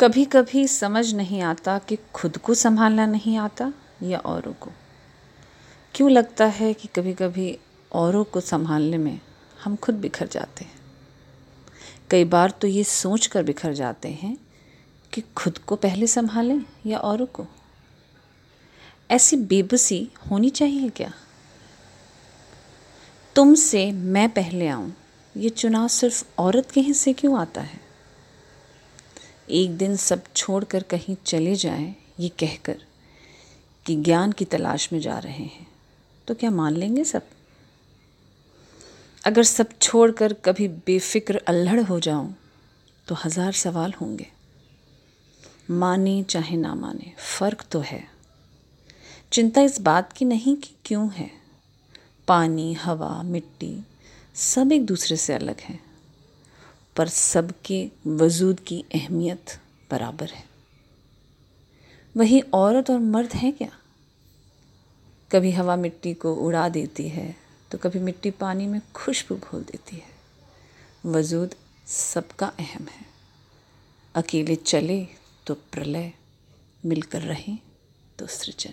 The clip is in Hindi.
कभी कभी समझ नहीं आता कि खुद को संभालना नहीं आता या औरों को। क्यों लगता है कि कभी कभी औरों को संभालने में हम खुद बिखर जाते हैं? कई बार तो ये सोच कर बिखर जाते हैं कि खुद को पहले संभालें या औरों को। ऐसी बेबसी होनी चाहिए क्या? तुमसे मैं पहले आऊँ, ये चुनाव सिर्फ़ औरत के हिस्से क्यों आता है? एक दिन सब छोड़कर कहीं चले जाएँ, ये कहकर कि ज्ञान की तलाश में जा रहे हैं। तो क्या मान लेंगे सब? अगर सब छोड़कर कभी बेफिक्र अल्हड़ हो जाऊँ तो हज़ार सवाल होंगे। माने चाहे ना माने, फ़र्क तो है। चिंता इस बात की नहीं कि क्यों है? पानी, हवा, मिट्टी सब एक दूसरे से अलग हैं। पर सबके वजूद की अहमियत बराबर है। वही औरत और मर्द हैं क्या? कभी हवा मिट्टी को उड़ा देती है तो कभी मिट्टी पानी में खुशबू घोल देती है। वजूद सबका अहम है। अकेले चले तो प्रलय, मिलकर रहें तो सृजन।